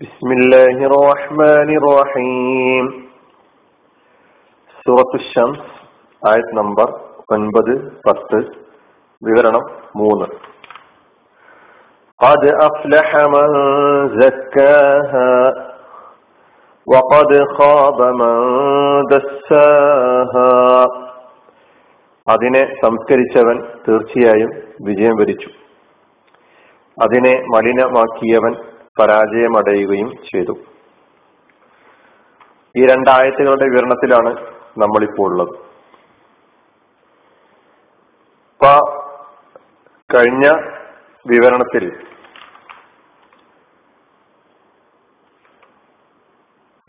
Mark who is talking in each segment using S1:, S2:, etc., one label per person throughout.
S1: بسم الله الرحمن الرحيم സൂറത്ത് ഷംസ് ആയത് നമ്പർ ഒൻപത് പത്ത് വിവരണം മൂന്ന് قد أفلح من زكاها وقد خاب من دساها അതിനെ സംസ്കരിച്ചവൻ തീർച്ചയായും വിജയം വരിച്ചു അതിനെ മലിനമാക്കിയവൻ പരാജയമടയുകയും ചെയ്തു. ഈ രണ്ടായത്തുകളുടെ വിവരണത്തിലാണ് നമ്മളിപ്പോൾ ഉള്ളത്. കഴിഞ്ഞ വിവരണത്തിൽ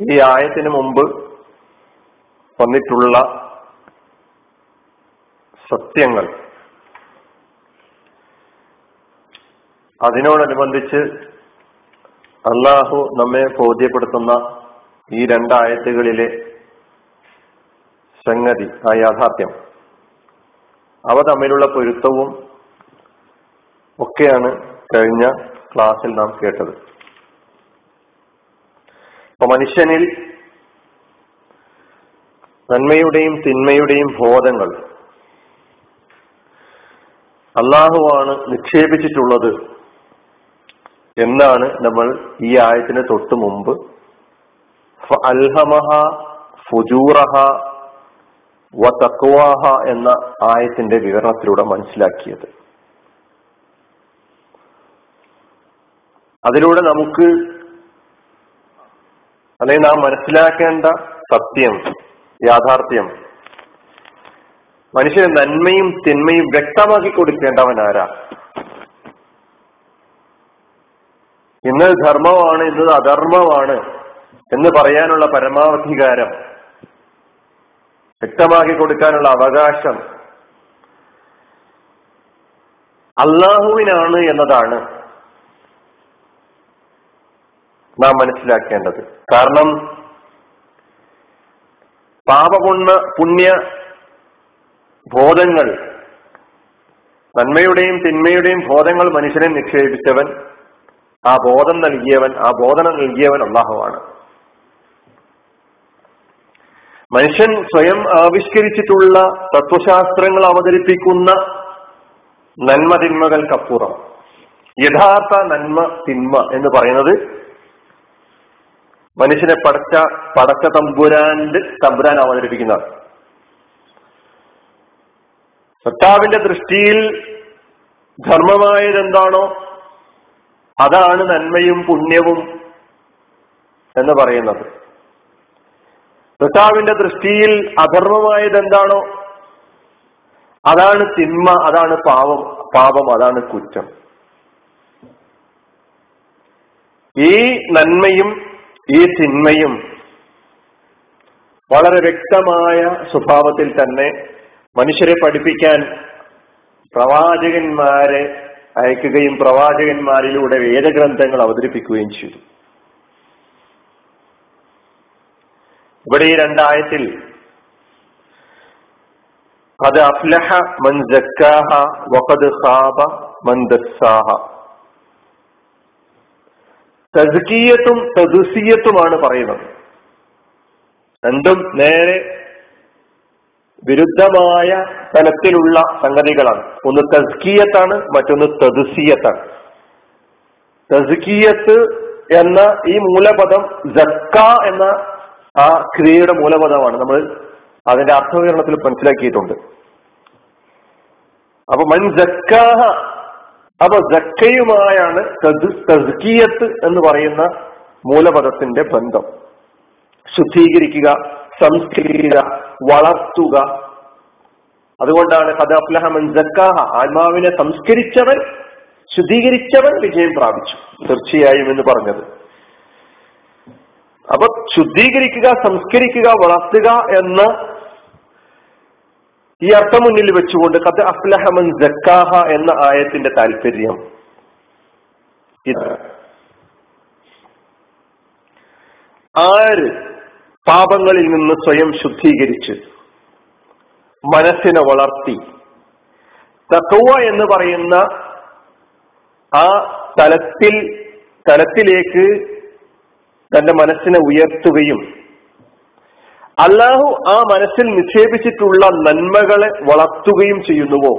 S1: ഈ ആയത്തിന് മുമ്പ് വന്നിട്ടുള്ള സത്യങ്ങൾ അതിനോടനുബന്ധിച്ച് അള്ളാഹു നമ്മെ ബോധ്യപ്പെടുത്തുന്ന ഈ രണ്ടായത്തുകളിലെ സംഗതി ആ യാഥാർത്ഥ്യം. അവ തമ്മിലുള്ള പൊരുത്തവും ഒക്കെയാണ് കഴിഞ്ഞ ക്ലാസ്സിൽ നാം കേട്ടത്. അപ്പൊ മനുഷ്യനിൽ നന്മയുടെയും തിന്മയുടെയും ബോധങ്ങൾ അള്ളാഹുവാണ് നിക്ഷേപിച്ചിട്ടുള്ളത് എന്നാണ് നമ്മൾ ഈ ആയത്തിന് തൊട്ട് മുമ്പ്. അൽഹമഹ ഫുജൂറഹ വ തക്വാഹ എന്ന ആയത്തിന്റെ വിവരണത്തിലൂടെ മനസ്സിലാക്കിയത്. അതിലൂടെ നമുക്ക് അല്ലെങ്കിൽ നാം മനസ്സിലാക്കേണ്ട സത്യം യാഥാർത്ഥ്യം മനുഷ്യന് നന്മയും തിന്മയും വ്യക്തമാക്കി കൊടുക്കേണ്ടവൻ ആരാ? ഇന്ന് ധർമ്മമാണ് ഇന്ന് അധർമ്മമാണ് എന്ന് പറയാനുള്ള പരമാവധികാരം വ്യക്തമാക്കി കൊടുക്കാനുള്ള അവകാശം അള്ളാഹുവിനാണ് എന്നതാണ് നാം മനസ്സിലാക്കേണ്ടത്. കാരണം പാപപുണ്യ പുണ്യ ബോധങ്ങൾ നന്മയുടെയും തിന്മയുടെയും ബോധങ്ങൾ മനുഷ്യനെ നിക്ഷേപിച്ചവൻ ആ ബോധം നൽകിയവൻ ആ ബോധനം നൽകിയവൻ അള്ളാഹുവാണ് മനുഷ്യൻ സ്വയം ആവിഷ്കരിച്ചിട്ടുള്ള തത്വശാസ്ത്രങ്ങൾ അവതരിപ്പിക്കുന്ന നന്മ തിന്മകൾക്കപ്പുറം യഥാർത്ഥ നന്മ തിന്മ എന്ന് പറയുന്നത് മനുഷ്യനെ പടച്ച പടച്ച തമ്പുരാന്റെ തമ്പുരാൻ അവതരിപ്പിക്കുന്നതാണ്. സത്താവിന്റെ ദൃഷ്ടിയിൽ ധർമ്മമായതെന്താണോ? അതാണ് നന്മയും പുണ്യവും എന്ന് പറയുന്നത്. കർത്താവിന്റെ ദൃഷ്ടിയിൽ അധർമ്മമായത് എന്താണോ? അതാണ് തിന്മ അതാണ് പാപം പാപം അതാണ് കുറ്റം. ഈ നന്മയും ഈ തിന്മയും വളരെ വ്യക്തമായ സ്വഭാവത്തിൽ തന്നെ മനുഷ്യരെ പഠിപ്പിക്കാൻ പ്രവാചകന്മാരെ അയക്കുകയും പ്രവാചകന്മാരിലൂടെ വേദഗ്രന്ഥങ്ങൾ അവതരിപ്പിക്കുകയും ചെയ്തു. ഇവിടെ ഈ രണ്ടായത്തിൽ അത് അഫ്ലഹ മൻ വഖദ് ഖാബ മൻ ദസ്സാഹ തസ്കീയത്തും തദുസീയത്തുമാണ് പറയുന്നത്. രണ്ടും നേരെ വിരുദ്ധമായ തലത്തിലുള്ള സംഗതികളാണ്. ഒന്ന് തസ്കീയത്താണ് മറ്റൊന്ന് തദുസീയത്താണ് തസ്കിയത്ത് എന്ന ഈ മൂലപദം ജക്ക എന്ന ആ ക്രിയയുടെ മൂലപദമാണ്. നമ്മൾ അതിന്റെ അർത്ഥവിവരണത്തിൽ മനസ്സിലാക്കിയിട്ടുണ്ട്. അപ്പൊ മൻ ജക്കാഹ അപ്പൊ ജക്കയുമായാണ് തസ്കിയത്ത് എന്ന് പറയുന്ന മൂലപദത്തിന്റെ ബന്ധം. ശുദ്ധീകരിക്കുക സംസ്കരിക്കുക വളർത്തുക. അതുകൊണ്ടാണ് കഥ അഫ്ലഹമൻ ജക്കാഹ ആത്മാവിനെ സംസ്കരിച്ചവൻ ശുദ്ധീകരിച്ചവൻ വിജയം പ്രാപിച്ചു. തീർച്ചയായും എന്ന് പറഞ്ഞത്. അപ്പൊ ശുദ്ധീകരിക്കുക സംസ്കരിക്കുക വളർത്തുക എന്ന ഈ അർത്ഥം മുന്നിൽ വെച്ചുകൊണ്ട് കഥ അഫ്ലഹമൻ ജക്കാഹ എന്ന ആയത്തിന്റെ താല്പര്യം ഇത് ആര് പാപങ്ങളിൽ നിന്ന് സ്വയം ശുദ്ധീകരിച്ച് മനസ്സിനെ വളർത്തി. തക്കവ എന്ന് പറയുന്ന ആ തലത്തിൽ തലത്തിലേക്ക് തന്റെ മനസ്സിനെ ഉയർത്തുകയും അല്ലാഹു ആ മനസ്സിൽ നിക്ഷേപിച്ചിട്ടുള്ള നന്മകളെ വളർത്തുകയും ചെയ്യുന്നുവോ?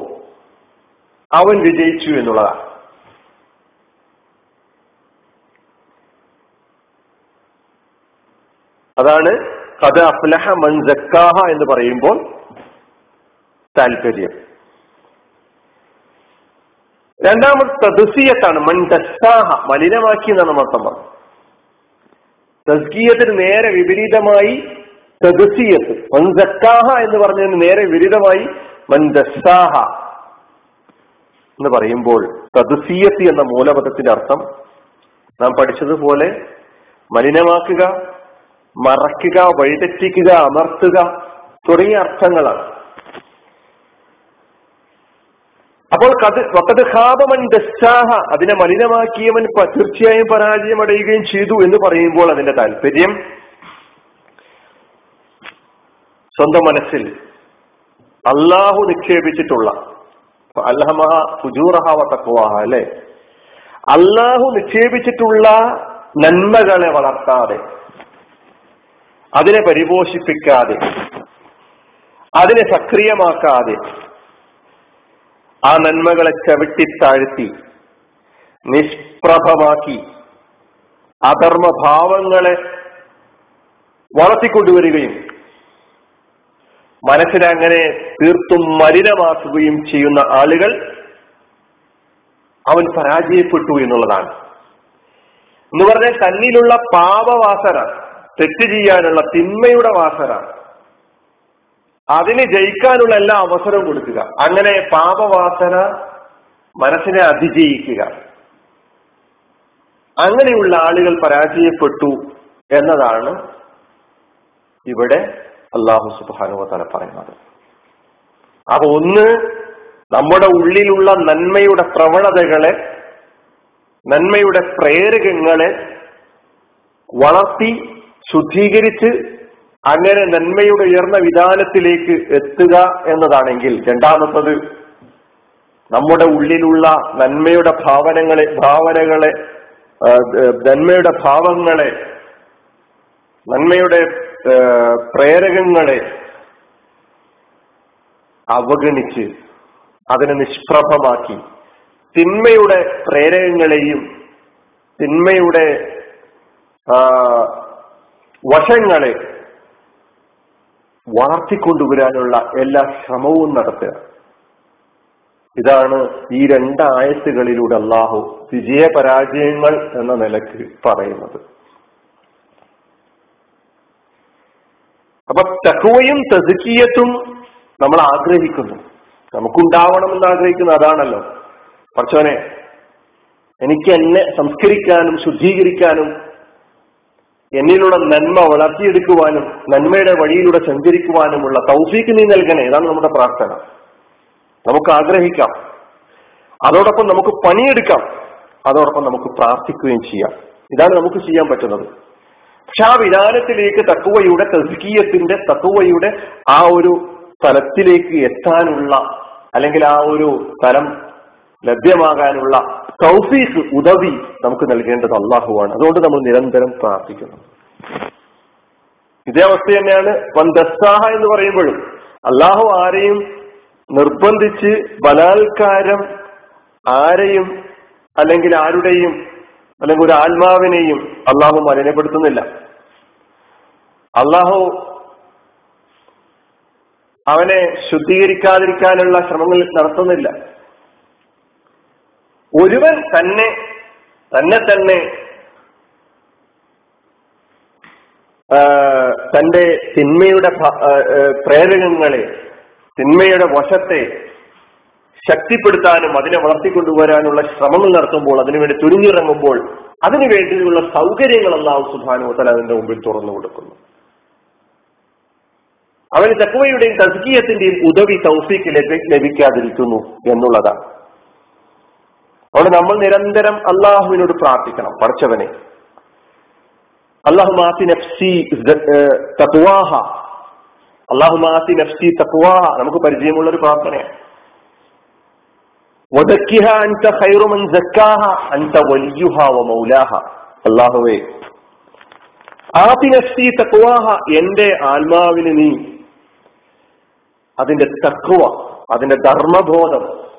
S1: അവൻ വിജയിച്ചു എന്നുള്ളതാണ്. അതാണ് കഥ അഫ്ലഹ മൻ ജക്കാഹ എന്ന് പറയുമ്പോൾ താല്പര്യം. രണ്ടാമത് തദ്സീയത്താണ് മൻ ദസ്സാഹ മലിനമാക്കി എന്നാണ് മർത്തമ്മ തസ്കീയത്തിന് നേരെ വിപരീതമായി തദ്സീയത്ത് മൻ ജക്കാഹ എന്ന് പറഞ്ഞതിന് നേരെ വിപരീതമായി മൻ ദസ്സാഹ എന്ന് പറയുമ്പോൾ തദ്സീയത്ത് എന്ന മൂലപദത്തിന്റെ അർത്ഥം. നാം പഠിച്ചതുപോലെ മലിനമാക്കുക മറക്കുക വഴിതെറ്റിക്കുക അമർത്തുക തുടങ്ങിയ അർത്ഥങ്ങളാണ്. അപ്പോൾ അതിനെ മലിനമാക്കിയവൻ തീർച്ചയായും പരാജയമടയുകയും ചെയ്തു എന്ന് പറയുമ്പോൾ അതിന്റെ താല്പര്യം സ്വന്തം മനസ്സിൽ അള്ളാഹു നിക്ഷേപിച്ചിട്ടുള്ള അല്ലഹമഹ ഫുജൂറഹ തക്കുവാഹ അല്ലെ? അള്ളാഹു നിക്ഷേപിച്ചിട്ടുള്ള നന്മകളെ വളർത്താതെ അതിനെ പരിപോഷിപ്പിക്കാതെ അതിനെ സക്രിയമാക്കാതെ ആ നന്മകളെ ചവിട്ടിത്താഴ്ത്തി നിഷ്പ്രഭമാക്കി അധർമ്മഭാവങ്ങളെ വളർത്തിക്കൊണ്ടുവരികയും മനസ്സിനെ അങ്ങനെ തീർത്തും മലിനമാക്കുകയും ചെയ്യുന്ന ആളുകൾ അവൻ പരാജയപ്പെട്ടു എന്നുള്ളതാണ്. എന്ന് പറഞ്ഞാൽ തന്നിലുള്ള പാപവാസന തെറ്റ് ചെയ്യാനുള്ള തിന്മയുടെ വാസന അതിന് ജയിക്കാനുള്ള എല്ലാ അവസരവും കൊടുക്കുക. അങ്ങനെ പാപവാസന മനസ്സിനെ അതിജയിക്കുക. അങ്ങനെയുള്ള ആളുകൾ പരാജയപ്പെട്ടു എന്നതാണ് ഇവിടെ അള്ളാഹു സുബാനുവതല പറയുന്നത്. അപ്പൊ ഒന്ന് നമ്മുടെ ഉള്ളിലുള്ള നന്മയുടെ പ്രവണതകളെ നന്മയുടെ പ്രേരകങ്ങളെ വളർത്തി ശുദ്ധീകരിച്ച് അങ്ങനെ നന്മയുടെ ഉയർന്ന വിധാനത്തിലേക്ക് എത്തുക എന്നതാണെങ്കിൽ രണ്ടാമത്തത് നമ്മുടെ ഉള്ളിലുള്ള നന്മയുടെ ഭാവനങ്ങളെ ഭാവനകളെ നന്മയുടെ ഭാവങ്ങളെ നന്മയുടെ പ്രേരകങ്ങളെ അവഗണിച്ച് അതിനെ നിഷ്പ്രഭമാക്കി. തിന്മയുടെ പ്രേരകങ്ങളെയും തിന്മയുടെ വശങ്ങളെ വളർത്തിക്കൊണ്ടുവരാനുള്ള എല്ലാ ശ്രമവും നടത്തുക. ഇതാണ് ഈ രണ്ടായത്തുകളിലൂടെ അള്ളാഹു വിജയപരാജയങ്ങൾ എന്ന നിലയ്ക്ക് പറയുന്നത്. അപ്പൊ തക്കുവയും തെതുക്കിയത്തും നമ്മൾ ആഗ്രഹിക്കുന്നു. നമുക്കുണ്ടാവണമെന്ന് ആഗ്രഹിക്കുന്നു അതാണല്ലോ. പക്ഷോനെ എനിക്ക് എന്നെ സംസ്കരിക്കാനും ശുദ്ധീകരിക്കാനും എന്നിലുള്ള നന്മ വളർത്തിയെടുക്കുവാനും നന്മയുടെ വഴിയിലൂടെ സഞ്ചരിക്കുവാനുമുള്ള തൗഫീക്ക് നീ നൽകണേ. ഇതാണ് നമ്മുടെ പ്രാർത്ഥന. നമുക്ക് ആഗ്രഹിക്കാം. അതോടൊപ്പം നമുക്ക് പണിയെടുക്കാം. അതോടൊപ്പം നമുക്ക് പ്രാർത്ഥിക്കുകയും ചെയ്യാം. ഇതാണ് നമുക്ക് ചെയ്യാൻ പറ്റുന്നത്. പക്ഷെ ആ വിധാനത്തിലേക്ക് തക്കുവയുടെ തസ്കീയത്തിന്റെ തക്കുവയുടെ ആ ഒരു തലത്തിലേക്ക് എത്താനുള്ള അല്ലെങ്കിൽ ആ ഒരു തലം ലഭ്യമാകാനുള്ള തൗഫീഖ് ഉദവി നമുക്ക് നൽകേണ്ടത് അള്ളാഹുവാണ്. അതുകൊണ്ട് നമ്മൾ നിരന്തരം പ്രാർത്ഥിക്കുന്നു. ഇതേ അവസ്ഥ തന്നെയാണ് വന്തസ്സാഹ എന്ന് പറയുമ്പോഴും അള്ളാഹു ആരെയും നിർബന്ധിച്ച് ബലാത്കാരം ആരെയും അല്ലെങ്കിൽ ആരുടെയും അല്ലെങ്കിൽ ഒരു ആത്മാവിനെയും അള്ളാഹു മലിനപ്പെടുത്തുന്നില്ല. അള്ളാഹു അവനെ ശുദ്ധീകരിക്കാതിരിക്കാനുള്ള ശ്രമങ്ങൾ നടത്തുന്നില്ല. ഒരുവൻ തന്നെ തന്നെ തന്നെ തന്റെ തിന്മയുടെ പ്രേരകങ്ങളെ തിന്മയുടെ വശത്തെ ശക്തിപ്പെടുത്താനും അതിനെ വളർത്തിക്കൊണ്ടുവരാനുള്ള ശ്രമങ്ങൾ നടത്തുമ്പോൾ അതിനുവേണ്ടി തുനിഞ്ഞിറങ്ങുമ്പോൾ അതിനു വേണ്ടിയുള്ള സൗകര്യങ്ങൾ അള്ളാഹു സുധാനുവത്തൽ അതിന്റെ മുമ്പിൽ തുറന്നു കൊടുക്കുന്നു. അവന് തക്കുവയുടെയും തസ്കീയത്തിന്റെയും ഉദവി തൗഫീക്ക് ലഭിക്കാതിരിക്കുന്നു എന്നുള്ളതാണ്. അതുകൊണ്ട് നമ്മൾ നിരന്തരം അള്ളാഹുവിനോട് പ്രാർത്ഥിക്കണം പഠിച്ചവനെ. അള്ളാഹു മാത്തി നഫ്സി മാത്തി നഫ്സി നമുക്ക് പരിചയമുള്ള ഒരു പ്രാർത്ഥനയാണ്. അള്ളാഹുവേ നഫ്സി എന്റെ ആത്മാവിന് നീ അതിന്റെ തക്വ അതിന്റെ ധർമ്മബോധം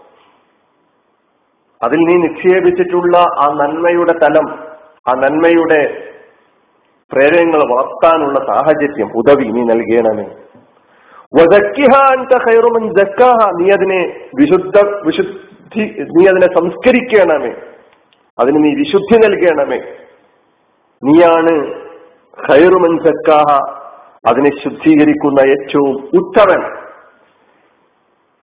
S1: അതിൽ നീ നിക്ഷേപിച്ചിട്ടുള്ള ആ നന്മയുടെ തലം ആ നന്മയുടെ പ്രേരങ്ങൾ വളർത്താനുള്ള സാഹചര്യം ഉദവി നീ നൽകണമേ. നീ അതിനെ വിശുദ്ധ വിശുദ്ധി നീ അതിനെ സംസ്കരിക്കണമേ. അതിന് നീ വിശുദ്ധി നൽകണമേ. നീയാണ് ഖൈറുമൻ സക്കാഹ അതിനെ ശുദ്ധീകരിക്കുന്ന ഏറ്റവും ഉത്തമൻ.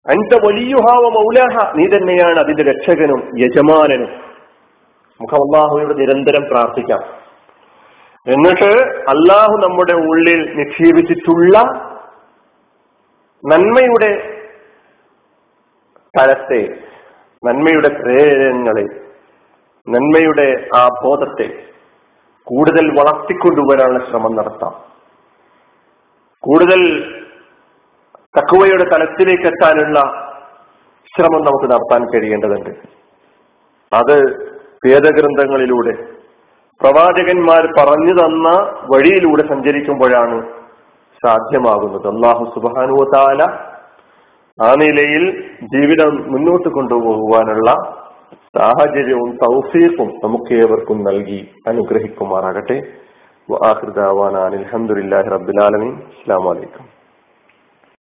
S1: അൻത വലിയുഹാവ മൗലാഹ നീ തന്നെയാണ് അതിന്റെ രക്ഷകനും യജമാനനും. നമുക്ക് അള്ളാഹുയോട് നിരന്തരം പ്രാർത്ഥിക്കാം. എന്നിട്ട് അള്ളാഹു നമ്മുടെ ഉള്ളിൽ നിക്ഷേപിച്ചിട്ടുള്ള നന്മയുടെ തലത്തെ നന്മയുടെ പ്രേരങ്ങളെ നന്മയുടെ ആ ബോധത്തെ കൂടുതൽ വളർത്തിക്കൊണ്ടുവരാനുള്ള ശ്രമം നടത്താം. കൂടുതൽ തക്കുവയുടെ തലത്തിലേക്ക് എത്താനുള്ള ശ്രമം നമുക്ക് നടത്താൻ കഴിയേണ്ടതുണ്ട്. അത് വേദഗ്രന്ഥങ്ങളിലൂടെ പ്രവാചകന്മാർ പറഞ്ഞു തന്ന വഴിയിലൂടെ സഞ്ചരിക്കുമ്പോഴാണ് സാധ്യമാകുന്നത്. അള്ളാഹു സുബാനുവതാല ആ നിലയിൽ ജീവിതം മുന്നോട്ട് കൊണ്ടുപോകുവാനുള്ള സാഹചര്യവും തൗഫീഖും നമുക്ക് ഏവർക്കും നൽകി അനുഗ്രഹിക്കുമാറാകട്ടെ. അലഹമുല്ലാഹി റബ്ബുലാലമീൻ അസ്സാം വലൈക്കും